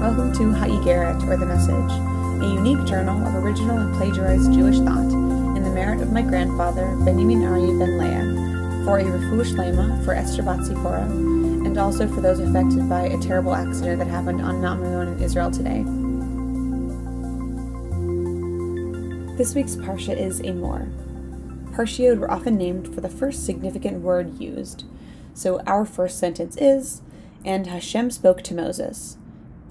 Welcome to Ha'igeret, or The Message, a unique journal of original and plagiarized Jewish thought in the merit of my grandfather, Benjamin Aryeh ben Leah, for a refuah shlema for Esther Bat and also for those affected by a terrible accident that happened on Mount Meron in Israel today. This week's Parsha is Emor. Parshiot were often named for the first significant word used. So our first sentence is, And Hashem spoke to Moses,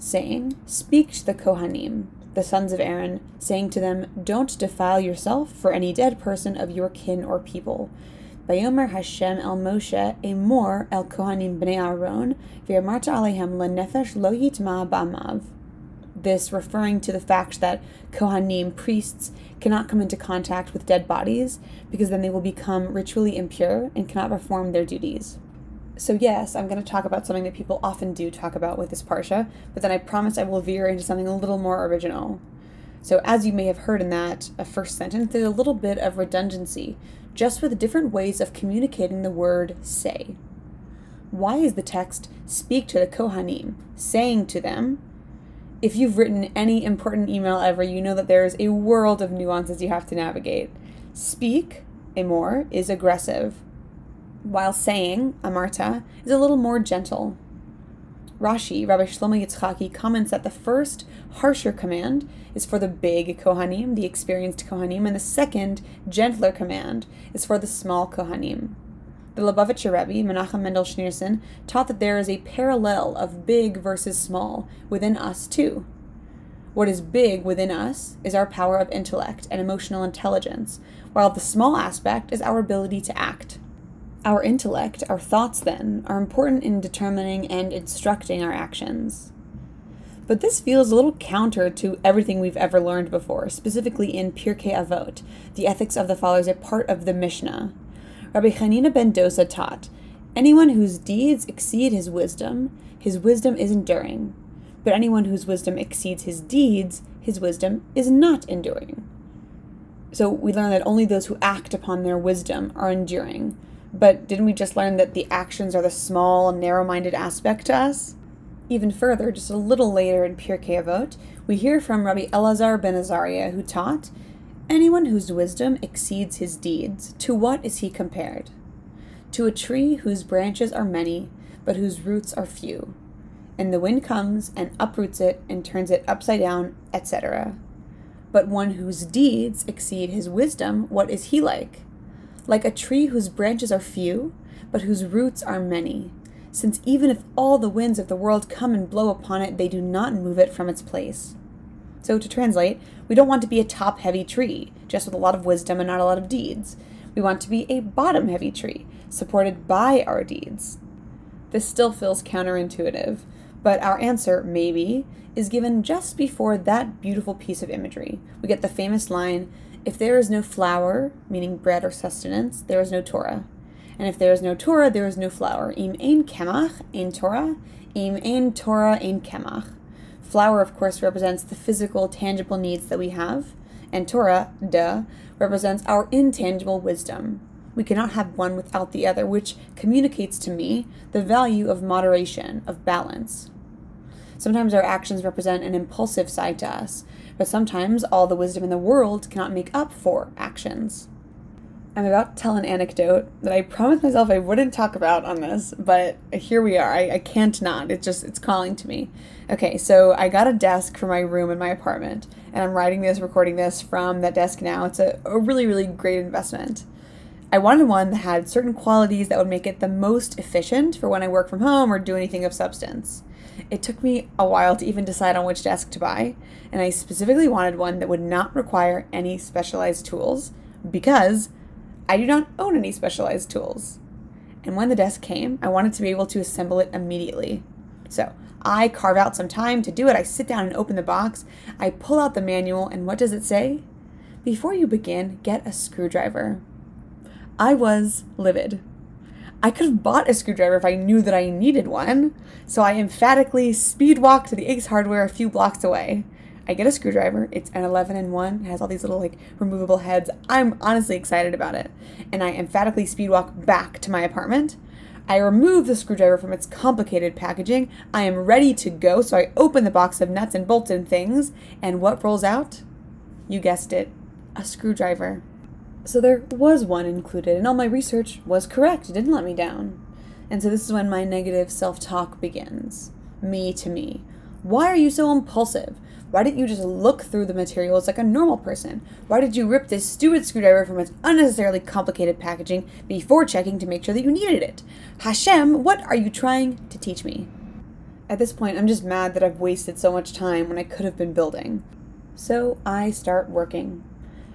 saying, Speak to the Kohanim, the sons of Aaron, saying to them, Don't defile yourself for any dead person of your kin or people. Vayomer Hashem el Moshe Emor el Kohanim bnei Aaron, v'yamarta alehem lenefesh lo yitma ba'amav this referring to the fact that Kohanim, priests, cannot come into contact with dead bodies because then they will become ritually impure and cannot perform their duties. So, yes, I'm going to talk about something that people often do talk about with this Parsha, but then I promise I will veer into something a little more original. So, as you may have heard in that first sentence, there's a little bit of redundancy, just with different ways of communicating the word say. Why is the text speak to the Kohanim, saying to them, if you've written any important email ever, you know that there's a world of nuances you have to navigate. Speak, emor, is aggressive, while saying, amarta, is a little more gentle. Rashi, Rabbi Shlomo Yitzchaki, comments that the first, harsher command is for the big Kohanim, the experienced Kohanim, and the second, gentler command is for the small Kohanim. The Lubavitcher Rebbe, Menachem Mendel Schneerson, taught that there is a parallel of big versus small within us too. What is big within us is our power of intellect and emotional intelligence, while the small aspect is our ability to act. Our intellect, our thoughts, then, are important in determining and instructing our actions. But this feels a little counter to everything we've ever learned before, specifically in Pirkei Avot, the ethics of the fathers, a part of the Mishnah. Rabbi Hanina ben Dosa taught, Anyone whose deeds exceed his wisdom, his wisdom is enduring. But anyone whose wisdom exceeds his deeds, his wisdom is not enduring. So we learn that only those who act upon their wisdom are enduring. But didn't we just learn that the actions are the small, narrow minded aspect to us? Even further, just a little later in Pirkei Avot, we hear from Rabbi Elazar ben Azariah, who taught, Anyone whose wisdom exceeds his deeds, to what is he compared? To a tree whose branches are many, but whose roots are few. And the wind comes and uproots it and turns it upside down, etc. But one whose deeds exceed his wisdom, what is he like? Like a tree whose branches are few, but whose roots are many. Since even if all the winds of the world come and blow upon it, they do not move it from its place. So, to translate, we don't want to be a top heavy tree, just with a lot of wisdom and not a lot of deeds. We want to be a bottom heavy tree, supported by our deeds. This still feels counterintuitive, but our answer, maybe, is given just before that beautiful piece of imagery. We get the famous line If there is no flour, meaning bread or sustenance, there is no Torah. And if there is no Torah, there is no flour. Im ein kemach, ein Torah. Im ein Torah, ein kemach. Flour, of course, represents the physical, tangible needs that we have, and Torah, duh, represents our intangible wisdom. We cannot have one without the other, which communicates to me the value of moderation, of balance. Sometimes our actions represent an impulsive side to us, but sometimes all the wisdom in the world cannot make up for actions. I'm about to tell an anecdote that I promised myself I wouldn't talk about on this, but here we are. I, I can't not. It's just, it's calling to me. Okay, so I got a desk for my room in my apartment, and I'm writing this, recording this from that desk now. It's a, a really, really great investment. I wanted one that had certain qualities that would make it the most efficient for when I work from home or do anything of substance. It took me a while to even decide on which desk to buy, and I specifically wanted one that would not require any specialized tools because I do not own any specialized tools. And when the desk came, I wanted to be able to assemble it immediately. So I carve out some time to do it. I sit down and open the box. I pull out the manual, and what does it say? Before you begin, get a screwdriver. I was livid. I could have bought a screwdriver if I knew that I needed one, so I emphatically speed walk to the Ace Hardware a few blocks away. I get a screwdriver. It's an 11 in 1. It has all these little like removable heads. I'm honestly excited about it. And I emphatically speed walk back to my apartment. I remove the screwdriver from its complicated packaging. I am ready to go, so I open the box of nuts and bolts and things, and what rolls out? You guessed it, a screwdriver. So there was one included, and all my research was correct. It didn't let me down. And so this is when my negative self talk begins. Me to me. Why are you so impulsive? Why didn't you just look through the materials like a normal person? Why did you rip this stupid screwdriver from its unnecessarily complicated packaging before checking to make sure that you needed it? Hashem, what are you trying to teach me? At this point, I'm just mad that I've wasted so much time when I could have been building. So I start working.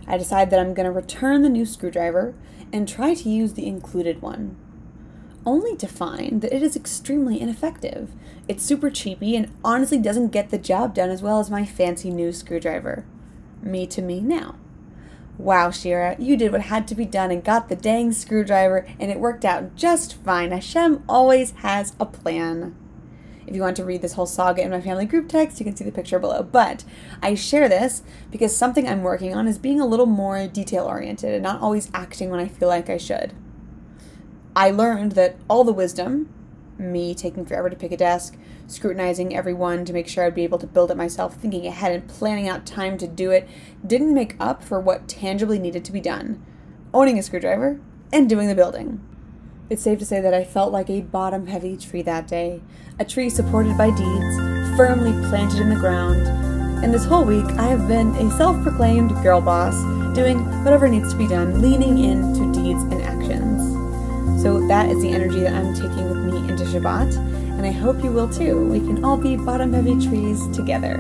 I decide that I'm going to return the new screwdriver and try to use the included one only to find that it is extremely ineffective. It's super cheapy and honestly doesn't get the job done as well as my fancy new screwdriver. Me to me now. Wow, Shira, you did what had to be done and got the dang screwdriver, and it worked out just fine. Hashem always has a plan. If you want to read this whole saga in my family group text, you can see the picture below. But I share this because something I'm working on is being a little more detail oriented and not always acting when I feel like I should. I learned that all the wisdom, me taking forever to pick a desk, scrutinizing everyone to make sure I'd be able to build it myself, thinking ahead and planning out time to do it, didn't make up for what tangibly needed to be done owning a screwdriver and doing the building. It's safe to say that I felt like a bottom heavy tree that day, a tree supported by deeds, firmly planted in the ground. And this whole week, I have been a self proclaimed girl boss, doing whatever needs to be done, leaning into deeds and actions. So that is the energy that I'm taking with me into Shabbat, and I hope you will too. We can all be bottom heavy trees together.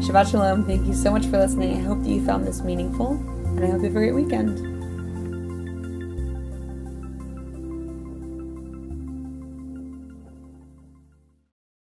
Shabbat Shalom. Thank you so much for listening. I hope that you found this meaningful, and I hope you have a great weekend.